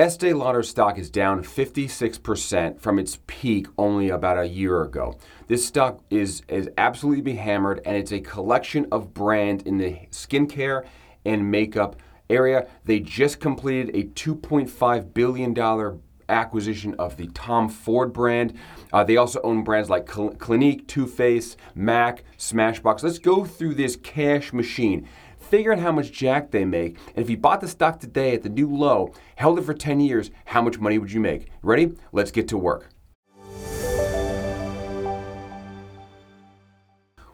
Estee Lauder stock is down 56% from its peak only about a year ago. This stock is, is absolutely be hammered, and it's a collection of brands in the skincare and makeup area. They just completed a $2.5 billion acquisition of the Tom Ford brand. Uh, they also own brands like Clinique, Too Faced, MAC, Smashbox. Let's go through this cash machine figure out how much jack they make, and if you bought the stock today at the new low, held it for 10 years, how much money would you make? Ready? Let's get to work.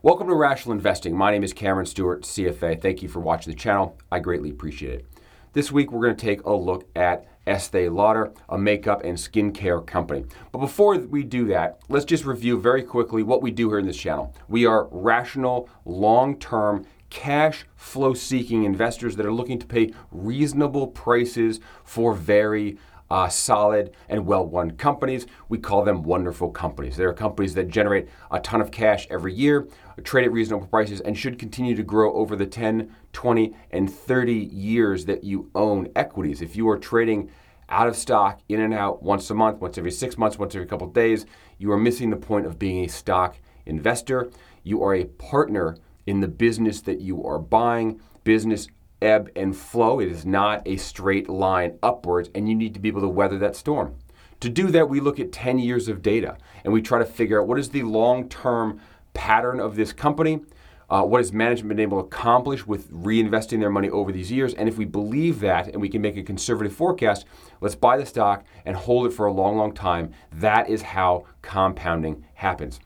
Welcome to Rational Investing. My name is Cameron Stewart, CFA. Thank you for watching the channel. I greatly appreciate it. This week we're going to take a look at Estee Lauder, a makeup and skincare company. But before we do that, let's just review very quickly what we do here in this channel. We are rational, long-term cash flow seeking investors that are looking to pay reasonable prices for very uh, solid and well run companies. We call them wonderful companies. They're companies that generate a ton of cash every year, trade at reasonable prices, and should continue to grow over the 10, 20, and 30 years that you own equities. If you are trading out of stock, in and out, once a month, once every six months, once every couple of days, you are missing the point of being a stock investor. You are a partner in the business that you are buying. Business ebb and flow. It is not a straight line upwards, and you need to be able to weather that storm. To do that, we look at 10 years of data and we try to figure out what is the long term pattern of this company. Uh, what has management been able to accomplish with reinvesting their money over these years? And if we believe that and we can make a conservative forecast, let's buy the stock and hold it for a long, long time. That is how compounding happens.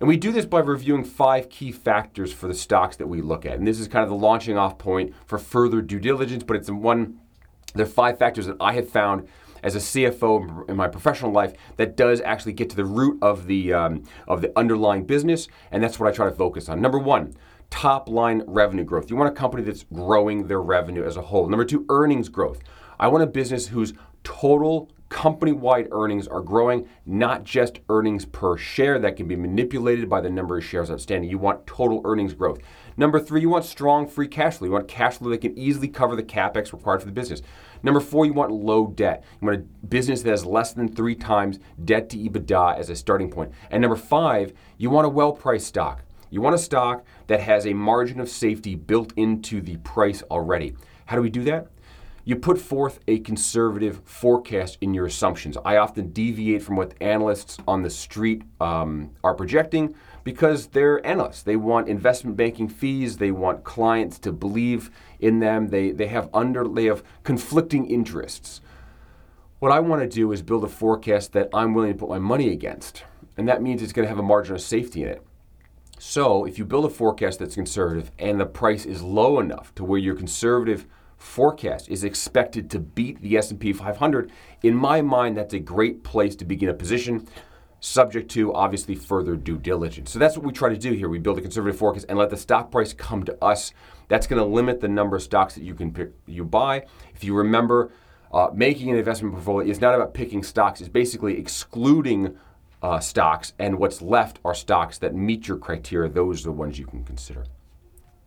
And we do this by reviewing five key factors for the stocks that we look at. And this is kind of the launching off point for further due diligence, but it's one, there are five factors that I have found as a CFO in my professional life that does actually get to the root of the, um, of the underlying business. And that's what I try to focus on. Number one, top line revenue growth. You want a company that's growing their revenue as a whole. Number two, earnings growth. I want a business whose total company wide earnings are growing, not just earnings per share that can be manipulated by the number of shares outstanding. You want total earnings growth. Number three, you want strong free cash flow. You want cash flow that can easily cover the capex required for the business. Number four, you want low debt. You want a business that has less than three times debt to EBITDA as a starting point. And number five, you want a well priced stock. You want a stock that has a margin of safety built into the price already. How do we do that? You put forth a conservative forecast in your assumptions. I often deviate from what analysts on the street um, are projecting because they're analysts. They want investment banking fees. They want clients to believe in them. They, they have under they have conflicting interests. What I want to do is build a forecast that I'm willing to put my money against, and that means it's going to have a margin of safety in it. So if you build a forecast that's conservative and the price is low enough to where your conservative forecast is expected to beat the S&P 500, in my mind that's a great place to begin a position subject to obviously further due diligence. So that's what we try to do here. We build a conservative forecast and let the stock price come to us. That's going to limit the number of stocks that you can pick, you buy. If you remember, uh, making an investment portfolio is not about picking stocks. It's basically excluding uh, stocks, and what's left are stocks that meet your criteria. Those are the ones you can consider.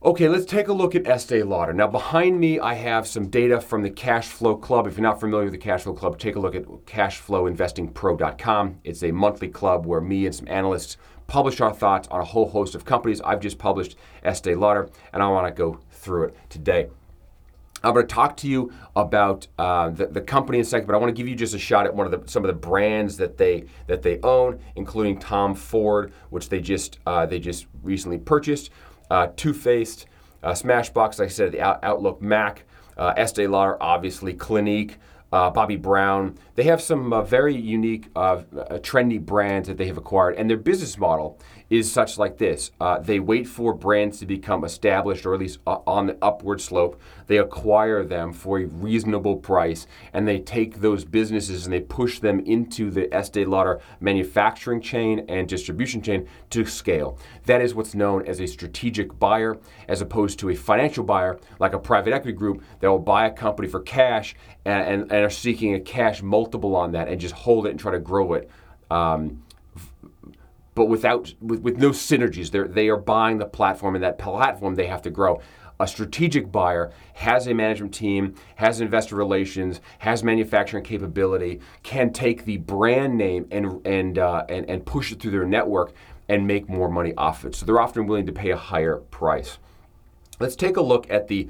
Okay, let's take a look at Estee Lauder. Now, behind me, I have some data from the Cash Flow Club. If you're not familiar with the Cash Flow Club, take a look at cashflowinvestingpro.com. It's a monthly club where me and some analysts publish our thoughts on a whole host of companies. I've just published Estee Lauder, and I want to go through it today. I'm going to talk to you about uh, the, the company in a second, but I want to give you just a shot at one of the some of the brands that they that they own, including Tom Ford, which they just uh, they just recently purchased uh, Too Faced, uh, Smashbox, like I said, the Out- Outlook Mac, uh, Estee Lauder, obviously, Clinique, uh, Bobbi Brown. They have some uh, very unique, uh, trendy brands that they have acquired, and their business model is such like this. Uh, they wait for brands to become established or at least uh, on the upward slope. They acquire them for a reasonable price and they take those businesses and they push them into the Estee Lauder manufacturing chain and distribution chain to scale. That is what's known as a strategic buyer as opposed to a financial buyer like a private equity group that will buy a company for cash and, and, and are seeking a cash multiple on that and just hold it and try to grow it. Um, but without with, with no synergies. They're, they are buying the platform, and that platform they have to grow. a strategic buyer has a management team, has investor relations, has manufacturing capability, can take the brand name and and uh, and, and push it through their network and make more money off it. So they're often willing to pay a higher price. Let's take a look at the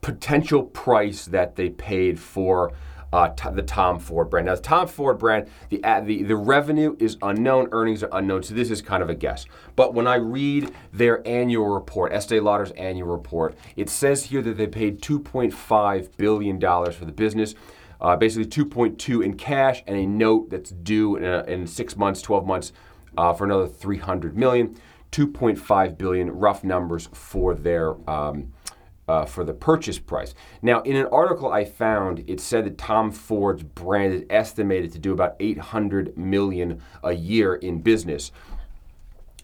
potential price that they paid for uh, t- the Tom Ford brand. Now, the Tom Ford brand, the, uh, the the revenue is unknown, earnings are unknown, so this is kind of a guess. But when I read their annual report, Estee Lauder's annual report, it says here that they paid 2.5 billion dollars for the business. Uh, basically, 2.2 in cash and a note that's due in, a, in six months, 12 months uh, for another 300 million. 2.5 billion rough numbers for their um, uh, for the purchase price. Now, in an article I found, it said that Tom Ford's brand is estimated to do about 800 million a year in business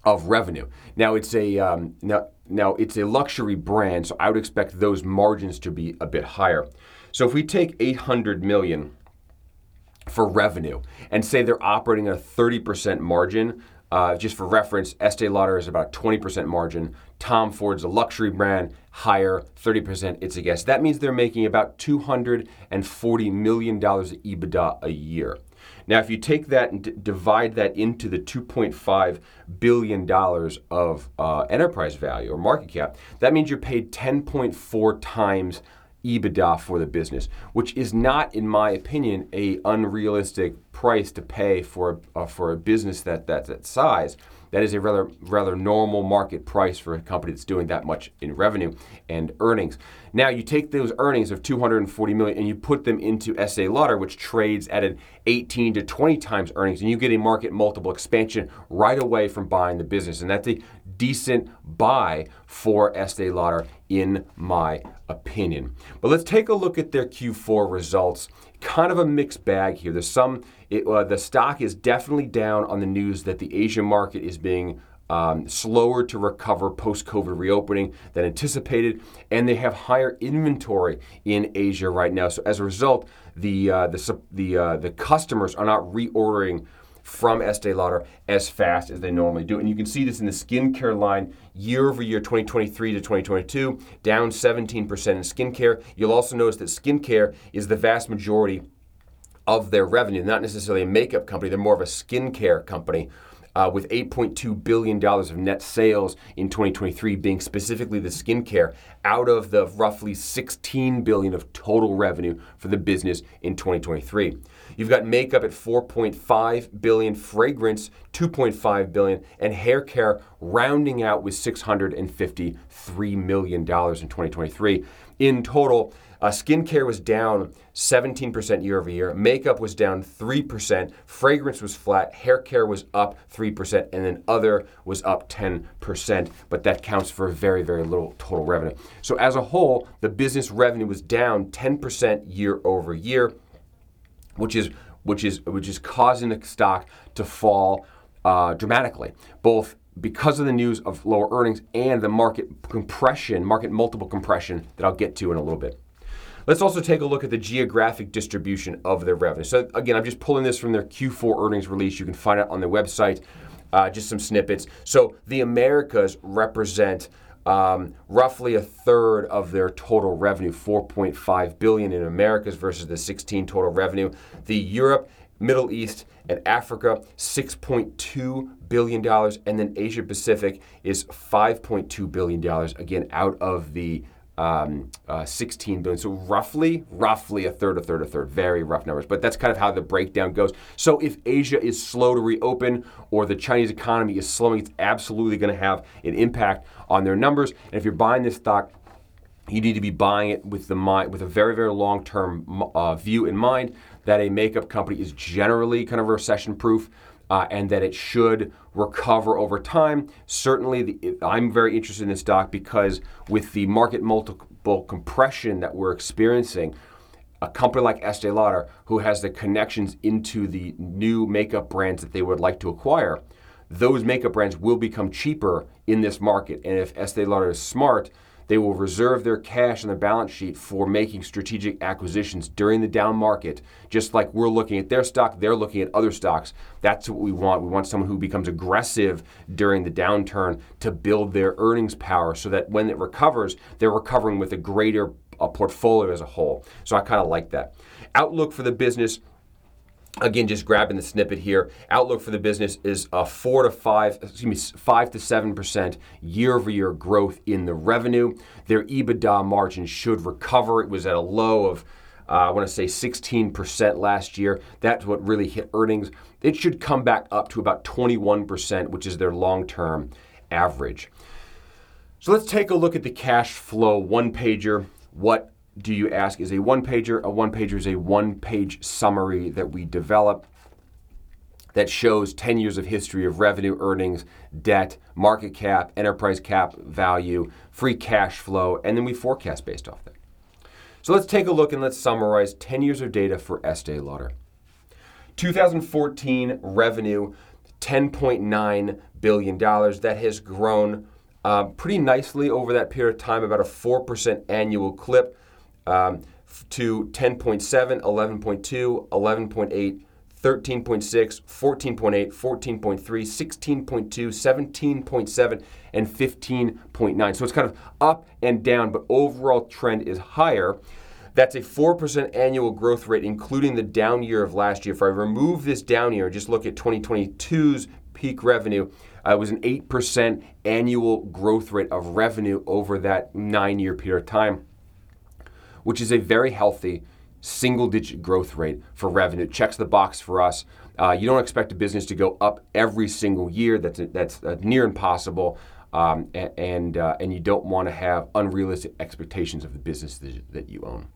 of revenue. Now, it's a um, now now it's a luxury brand, so I would expect those margins to be a bit higher. So if we take 800 million for revenue and say they're operating at a 30% margin, uh, just for reference, Estee Lauder is about 20% margin. Tom Ford's a luxury brand, higher, 30%. It's a guess. That means they're making about $240 million of EBITDA a year. Now, if you take that and d- divide that into the $2.5 billion of uh, enterprise value or market cap, that means you're paid 10.4 times EBITDA for the business, which is not, in my opinion, a unrealistic price to pay for uh, for a business that that's that size. That is a rather rather normal market price for a company that's doing that much in revenue and earnings. Now you take those earnings of 240 million and you put them into Estee Lauder, which trades at an 18 to 20 times earnings, and you get a market multiple expansion right away from buying the business, and that's a decent buy for Estee Lauder in my opinion. But let's take a look at their Q4 results. Kind of a mixed bag here. There's some it, uh, the stock is definitely down on the news that the Asian market is being um, slower to recover post COVID reopening than anticipated, and they have higher inventory in Asia right now. So as a result, the uh, the the uh, the customers are not reordering from Estee Lauder as fast as they normally do. And you can see this in the skincare line year over year, 2023 to 2022, down 17% in skincare. You'll also notice that skincare is the vast majority of their revenue, not necessarily a makeup company, they're more of a skincare company. Uh, with $8.2 billion of net sales in 2023 being specifically the skincare out of the roughly 16 billion of total revenue for the business in 2023. You've got makeup at 4.5 billion, fragrance 2.5 billion, and hair care rounding out with 653 million dollars in 2023. In total, uh, skincare was down 17% year over year. Makeup was down 3%. Fragrance was flat. Hair care was up 3%. And then other was up 10%. But that counts for very, very little total revenue. So as a whole, the business revenue was down 10% year over year, which is which is which is causing the stock to fall uh, dramatically, both because of the news of lower earnings and the market compression, market multiple compression that I'll get to in a little bit. Let's also take a look at the geographic distribution of their revenue. So again, I'm just pulling this from their Q4 earnings release. You can find it on their website, uh, just some snippets. So the Americas represent um, roughly a third of their total revenue, 4.5 billion in Americas versus the 16 total revenue. The Europe, Middle East, and Africa, 6.2 billion dollars, and then Asia Pacific is 5.2 billion dollars. Again, out of the um, uh, 16 billion. So roughly, roughly a third, a third, a third. Very rough numbers, but that's kind of how the breakdown goes. So if Asia is slow to reopen or the Chinese economy is slowing, it's absolutely going to have an impact on their numbers. And if you're buying this stock, you need to be buying it with the mind, with a very, very long-term uh, view in mind that a makeup company is generally kind of recession proof uh, and that it should recover over time. Certainly, the, I'm very interested in this stock because with the market multiple compression that we're experiencing, a company like Estee Lauder, who has the connections into the new makeup brands that they would like to acquire, those makeup brands will become cheaper in this market. And if Estee Lauder is smart, They will reserve their cash on the balance sheet for making strategic acquisitions during the down market, just like we're looking at their stock, they're looking at other stocks. That's what we want. We want someone who becomes aggressive during the downturn to build their earnings power so that when it recovers, they're recovering with a greater uh, portfolio as a whole. So I kind of like that. Outlook for the business Again, just grabbing the snippet here. Outlook for the business is a four to five, excuse me, five to seven percent year-over-year growth in the revenue. Their EBITDA margin should recover. It was at a low of, uh, I want to say, 16% last year. That's what really hit earnings. It should come back up to about 21%, which is their long-term average. So let's take a look at the cash flow one pager. What do you ask is a one pager. A one pager is a one page summary that we develop that shows 10 years of history of revenue, earnings, debt, market cap, enterprise cap value, free cash flow, and then we forecast based off that. So let's take a look and let's summarize 10 years of data for Estee Lauder. 2014 revenue, $10.9 billion. That has grown uh, pretty nicely over that period of time, about a 4% annual clip um, to 10.7, 11.2, 11.8, 13.6, 14.8, 14.3, 16.2, 17.7, and 15.9. So it's kind of up and down, but overall trend is higher. That's a 4% annual growth rate, including the down year of last year. If I remove this down year just look at 2022's peak revenue, uh, it was an 8% annual growth rate of revenue over that nine year period of time which is a very healthy single digit growth rate for revenue. Checks the box for us. Uh, you don't expect a business to go up every single year. That's, a, that's a near impossible. Um, and, uh, and you don't want to have unrealistic expectations of the business that, that you own.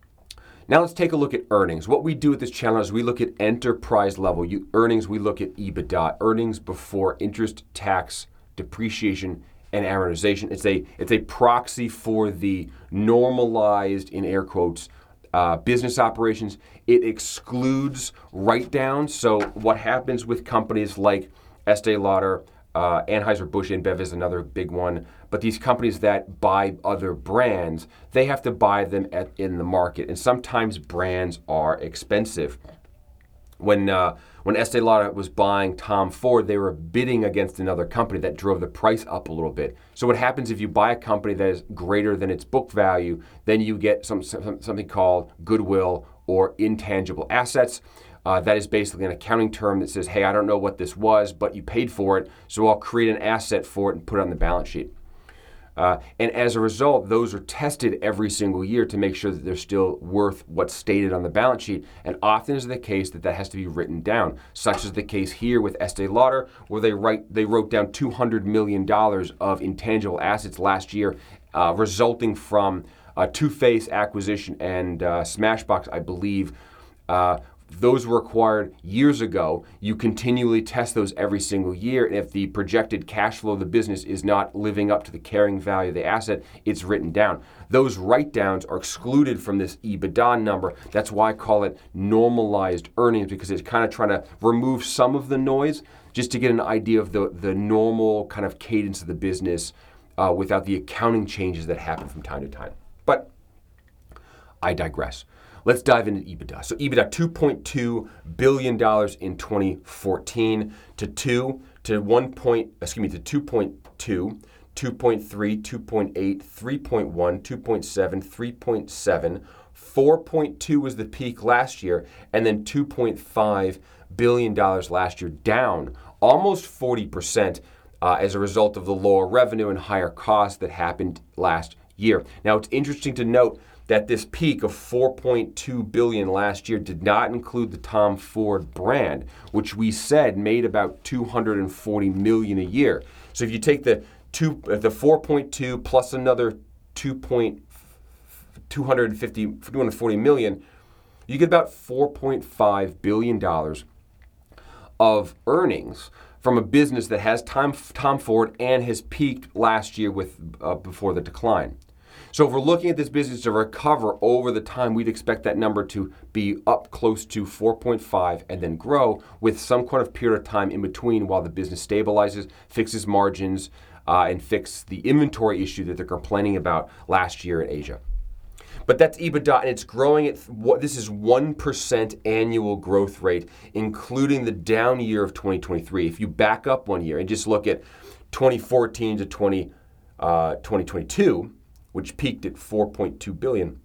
Now let's take a look at earnings. What we do at this channel is we look at enterprise level you, earnings. We look at EBITDA, earnings before interest, tax, depreciation, and amortization. It's a it's a proxy for the normalized in air quotes uh, business operations. It excludes write downs. So what happens with companies like Estee Lauder, uh, Anheuser-Busch InBev is another big one. But these companies that buy other brands, they have to buy them at, in the market. And sometimes brands are expensive. When uh, when Estee Lauder was buying Tom Ford, they were bidding against another company that drove the price up a little bit. So what happens if you buy a company that is greater than its book value, then you get some, some something called goodwill or intangible assets. Uh, that is basically an accounting term that says, hey, I don't know what this was, but you paid for it, so I'll create an asset for it and put it on the balance sheet. Uh, and as a result, those are tested every single year to make sure that they're still worth what's stated on the balance sheet. And often is the case that that has to be written down, such as the case here with Estee Lauder, where they write they wrote down 200 million dollars of intangible assets last year, uh, resulting from a Too Faced acquisition and uh, Smashbox, I believe. Those were acquired years ago. You continually test those every single year. And if the projected cash flow of the business is not living up to the carrying value of the asset, it's written down. Those write downs are excluded from this EBITDA number. That's why I call it normalized earnings because it's kind of trying to remove some of the noise just to get an idea of the, the normal kind of cadence of the business uh, without the accounting changes that happen from time to time. But I digress. Let's dive into EBITDA. So EBITDA 2.2 billion dollars in 2014 to 2 to 1. Point, excuse me to 2.2 2.3, 2.8, 3.1, 2.7, 3.7. 4.2 was the peak last year, and then 2.5 billion dollars last year, down almost 40 percent uh, as a result of the lower revenue and higher costs that happened last year. Now, it's interesting to note that this peak of 4.2 billion last year did not include the Tom Ford brand, which we said made about 240 million a year. So if you take the two, uh, the 4.2 plus another 2. 250 240 million, you get about 4.5 billion dollars of earnings from a business that has Tom, Tom Ford and has peaked last year with uh, before the decline. So if we're looking at this business to recover over the time, we'd expect that number to be up close to 4.5 and then grow with some kind of period of time in between while the business stabilizes, fixes margins, uh, and fix the inventory issue that they're complaining about last year in Asia. But that's EBITDA, and it's growing at this is 1% annual growth rate, including the down year of 2023. If you back up one year and just look at 2014 to 20, uh, 2022, which peaked at 4.2 billion,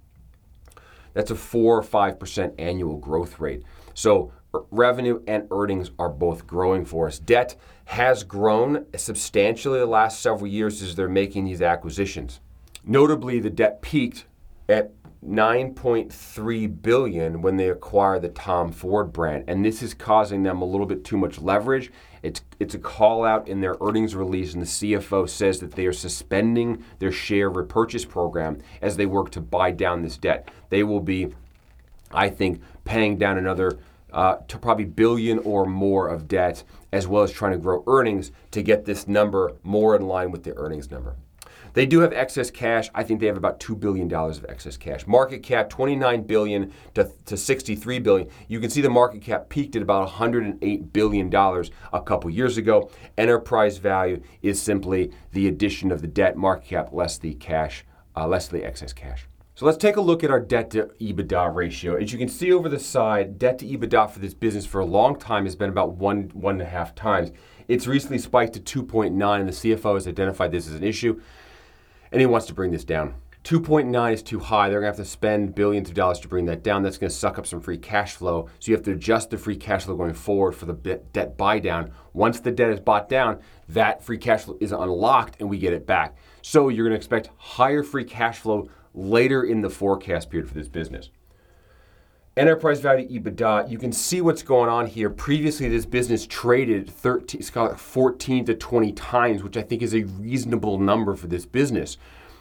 that's a 4 or 5% annual growth rate. So er, revenue and earnings are both growing for us. Debt has grown substantially the last several years as they're making these acquisitions. Notably, the debt peaked at 9.3 billion when they acquire the Tom Ford brand, and this is causing them a little bit too much leverage. It's it's a call out in their earnings release, and the CFO says that they are suspending their share repurchase program as they work to buy down this debt. They will be, I think, paying down another uh, to probably billion or more of debt, as well as trying to grow earnings to get this number more in line with the earnings number. They do have excess cash. I think they have about $2 billion of excess cash. Market cap 29 billion to, to 63 billion. You can see the market cap peaked at about 108 billion dollars a couple years ago. Enterprise value is simply the addition of the debt market cap less the cash, uh, less the excess cash. So let's take a look at our debt to EBITDA ratio. As you can see over the side, debt to EBITDA for this business for a long time has been about one, one and a half times. It's recently spiked to 2.9, and the CFO has identified this as an issue and he wants to bring this down. 2.9 is too high. They're going to have to spend billions of dollars to bring that down. That's going to suck up some free cash flow. So you have to adjust the free cash flow going forward for the debt buy down. Once the debt is bought down, that free cash flow is unlocked and we get it back. So you're going to expect higher free cash flow later in the forecast period for this business. Enterprise value EBITDA, you can see what's going on here. Previously, this business traded 13, 14 to 20 times, which I think is a reasonable number for this business.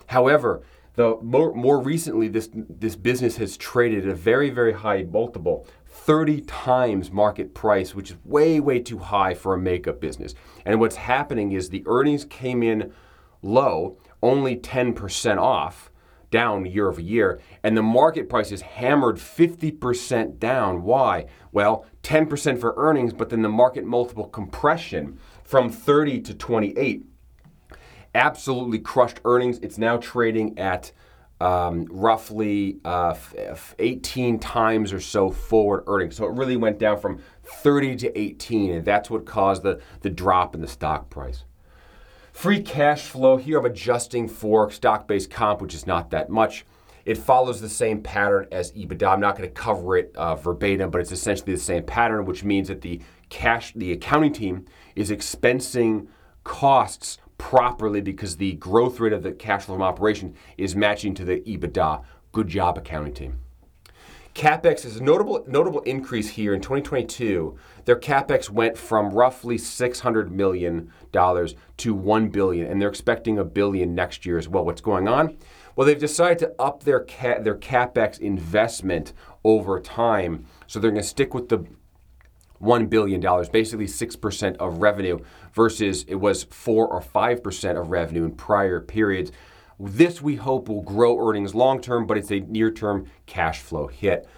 However, the more, more recently, this, this business has traded at a very, very high multiple, 30 times market price, which is way, way too high for a makeup business. And what's happening is the earnings came in low, only 10% off down year over year, and the market price is hammered 50% down. Why? Well, 10% for earnings, but then the market multiple compression from 30 to 28 absolutely crushed earnings. It's now trading at um, roughly uh, 18 times or so forward earnings. So it really went down from 30 to 18, and that's what caused the, the drop in the stock price. Free cash flow, here I'm adjusting for stock based comp, which is not that much. It follows the same pattern as EBITDA. I'm not going to cover it uh, verbatim, but it's essentially the same pattern, which means that the cash, the accounting team is expensing costs properly because the growth rate of the cash flow from operation is matching to the EBITDA. Good job, accounting team. CapEx is a notable notable increase here in 2022. Their CapEx went from roughly 600 million dollars to 1 billion, and they're expecting a billion next year as well. What's going on? Well, they've decided to up their ca- their CapEx investment over time, so they're going to stick with the $1 billion, basically 6% of revenue, versus it was 4 or 5% of revenue in prior periods. This we hope will grow earnings long term, but it's a near term cash flow hit.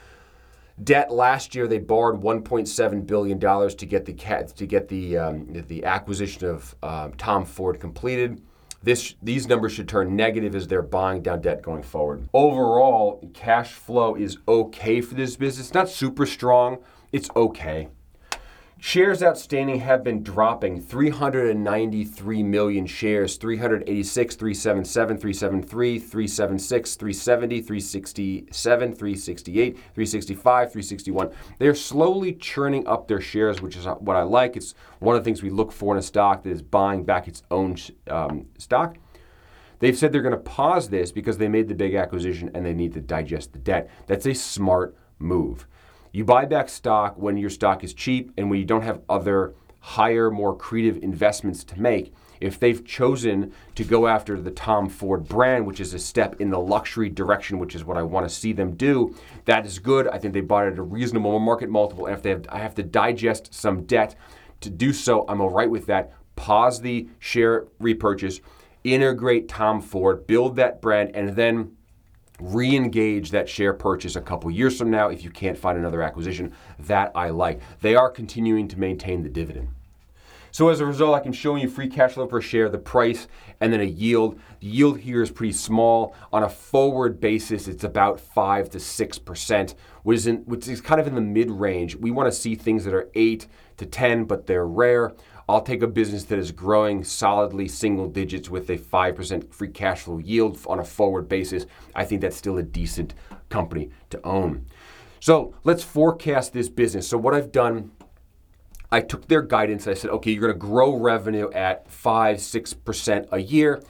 Debt last year they borrowed 1.7 billion dollars to get the to get the um, the acquisition of um, Tom Ford completed. This, these numbers should turn negative as they're buying down debt going forward. Overall, cash flow is okay for this business. Not super strong. It's okay. Shares outstanding have been dropping 393 million shares 386, 377, 373, 376, 370, 367, 368, 365, 361. They're slowly churning up their shares, which is what I like. It's one of the things we look for in a stock that is buying back its own um, stock. They've said they're going to pause this because they made the big acquisition and they need to digest the debt. That's a smart move. You buy back stock when your stock is cheap and when you don't have other higher, more creative investments to make. If they've chosen to go after the Tom Ford brand, which is a step in the luxury direction, which is what I want to see them do, that is good. I think they bought it at a reasonable market multiple. And if they have, I have to digest some debt to do so, I'm all right with that. Pause the share repurchase, integrate Tom Ford, build that brand, and then re-engage that share purchase a couple years from now if you can't find another acquisition. That I like. They are continuing to maintain the dividend. So as a result, I can show you free cash flow per share, the price, and then a yield. The yield here is pretty small. On a forward basis, it's about 5 to 6%, which is, in, which is kind of in the mid range. We want to see things that are 8 to 10, but they're rare. I'll take a business that is growing solidly single digits with a 5% free cash flow yield on a forward basis. I think that's still a decent company to own. So let's forecast this business. So, what I've done, I took their guidance. I said, okay, you're going to grow revenue at 5 6% a year.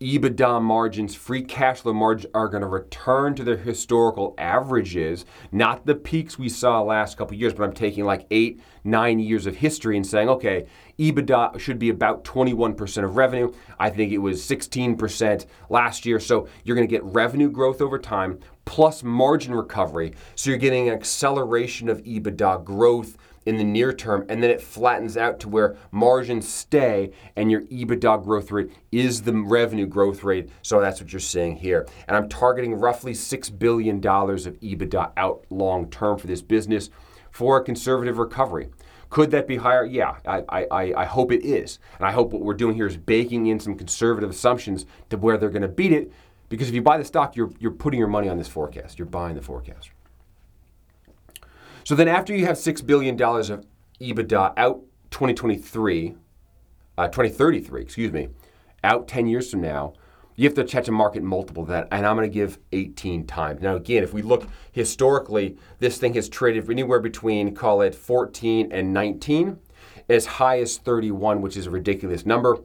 EBITDA margins, free cash flow margins are going to return to their historical averages, not the peaks we saw last couple years, but I'm taking like eight, nine years of history and saying, okay, EBITDA should be about 21% of revenue. I think it was 16% last year. So you're going to get revenue growth over time plus margin recovery. So you're getting an acceleration of EBITDA growth in the near term, and then it flattens out to where margins stay and your EBITDA growth rate is the revenue growth rate. So that's what you're seeing here. And I'm targeting roughly $6 billion of EBITDA out long term for this business for a conservative recovery. Could that be higher? Yeah, I, I, I hope it is. And I hope what we're doing here is baking in some conservative assumptions to where they're going to beat it. Because if you buy the stock, you're, you're putting your money on this forecast. You're buying the forecast. So then after you have $6 billion of EBITDA out 2023, uh, 2033, excuse me, out 10 years from now, you have to catch a market multiple of that, and I'm going to give 18 times. Now, again, if we look historically, this thing has traded anywhere between, call it 14 and 19, as high as 31, which is a ridiculous number.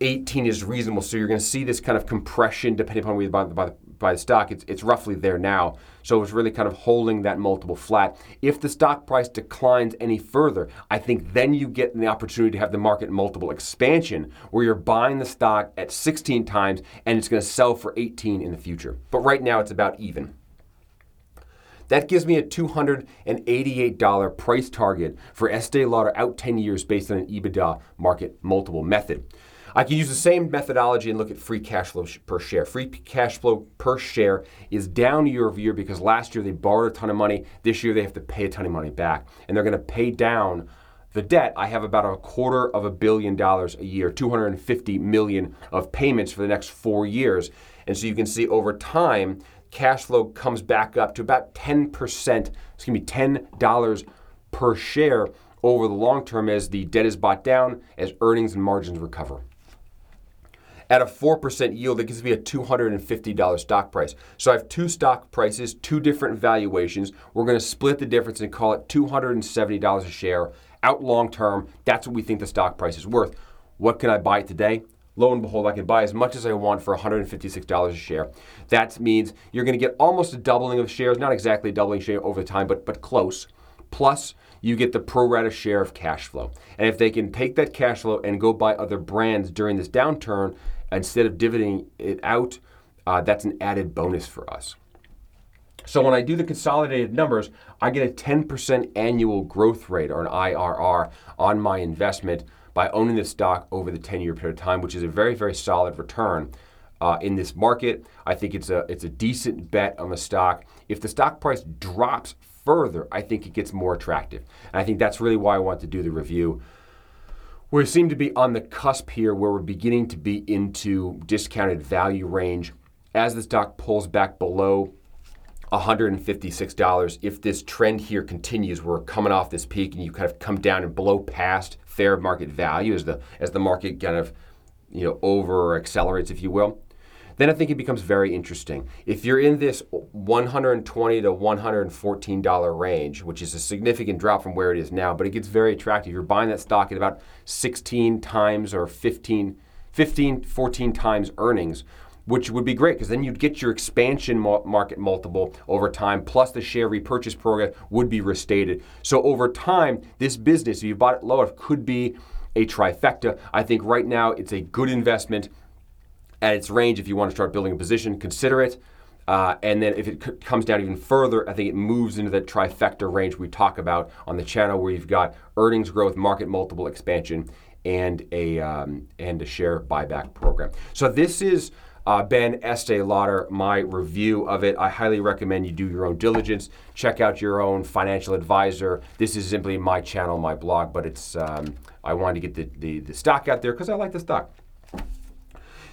18 is reasonable. So you're going to see this kind of compression depending upon where you buy, buy, buy the stock. It's, it's roughly there now. So it's really kind of holding that multiple flat. If the stock price declines any further, I think then you get the opportunity to have the market multiple expansion where you're buying the stock at 16 times and it's going to sell for 18 in the future. But right now it's about even. That gives me a $288 price target for Estee Lauder out 10 years based on an EBITDA market multiple method. I can use the same methodology and look at free cash flow per share. Free cash flow per share is down year over year because last year they borrowed a ton of money. This year they have to pay a ton of money back. And they're going to pay down the debt. I have about a quarter of a billion dollars a year, 250 million of payments for the next four years. And so you can see over time, cash flow comes back up to about 10%, it's going to be $10 per share over the long term as the debt is bought down, as earnings and margins recover. At a 4% yield, that gives me a $250 stock price. So I have two stock prices, two different valuations. We're going to split the difference and call it $270 a share out long term. That's what we think the stock price is worth. What can I buy today? Lo and behold, I can buy as much as I want for $156 a share. That means you're going to get almost a doubling of shares, not exactly a doubling share over time, but, but close. Plus, you get the pro rata share of cash flow. And if they can take that cash flow and go buy other brands during this downturn, instead of dividending it out, uh, that's an added bonus for us. So when I do the consolidated numbers, I get a 10% annual growth rate or an IRR on my investment by owning the stock over the 10 year period of time, which is a very, very solid return. Uh, in this market, I think it's a it's a decent bet on the stock. If the stock price drops further, I think it gets more attractive, and I think that's really why I want to do the review. We seem to be on the cusp here where we're beginning to be into discounted value range. As the stock pulls back below $156, if this trend here continues, we're coming off this peak and you kind of come down and blow past fair market value as the as the market kind of you know over accelerates, if you will then I think it becomes very interesting. If you're in this 120 to 114 dollar range, which is a significant drop from where it is now, but it gets very attractive. You're buying that stock at about 16 times or 15, 15 14 times earnings which would be great because then you'd get your expansion market multiple over time, plus the share repurchase program would be restated. So over time, this business, if you bought it low, it could be a trifecta. I think right now it's a good investment at its range if you want to start building a position, consider it. Uh, and then if it c- comes down even further, I think it moves into that trifecta range we talk about on the channel where you've got earnings growth, market multiple expansion, and a, um, and a share buyback program. So this is uh, Ben Estee Lauder, my review of it. I highly recommend you do your own diligence. Check out your own financial advisor. This is simply my channel, my blog, but it's um, I wanted to get the, the, the stock out there because I like the stock.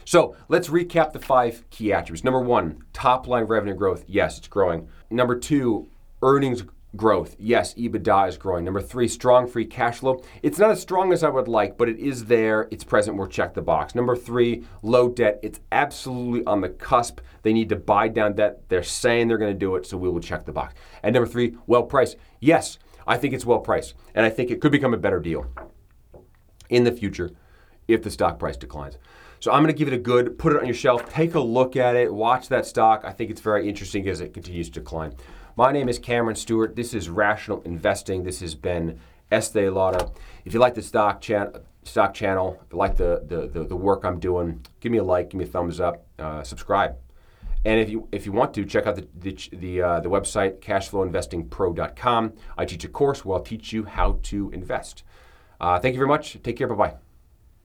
So let's recap the five key attributes. Number one, top line revenue growth. Yes, it's growing. Number two, earnings growth. Yes, EBITDA is growing. Number three, strong free cash flow. It's not as strong as I would like, but it is there. It's present. We'll check the box. Number three, low debt. It's absolutely on the cusp. They need to buy down debt. They're saying they're going to do it, so we will check the box. And number three, well priced. Yes, I think it's well priced, and I think it could become a better deal in the future if the stock price declines. So I'm going to give it a good, put it on your shelf, take a look at it, watch that stock. I think it's very interesting as it continues to decline. My name is Cameron Stewart. This is Rational Investing. This has been Estee Lauder. If you like the stock, chan- stock channel, if you like the, the, the, the, work I'm doing, give me a like, give me a thumbs up, uh, subscribe. And if you if you want to check out the the the, uh, the website cashflowinvestingpro.com, I teach a course where I'll teach you how to invest. Uh, thank you very much. Take care. Bye bye.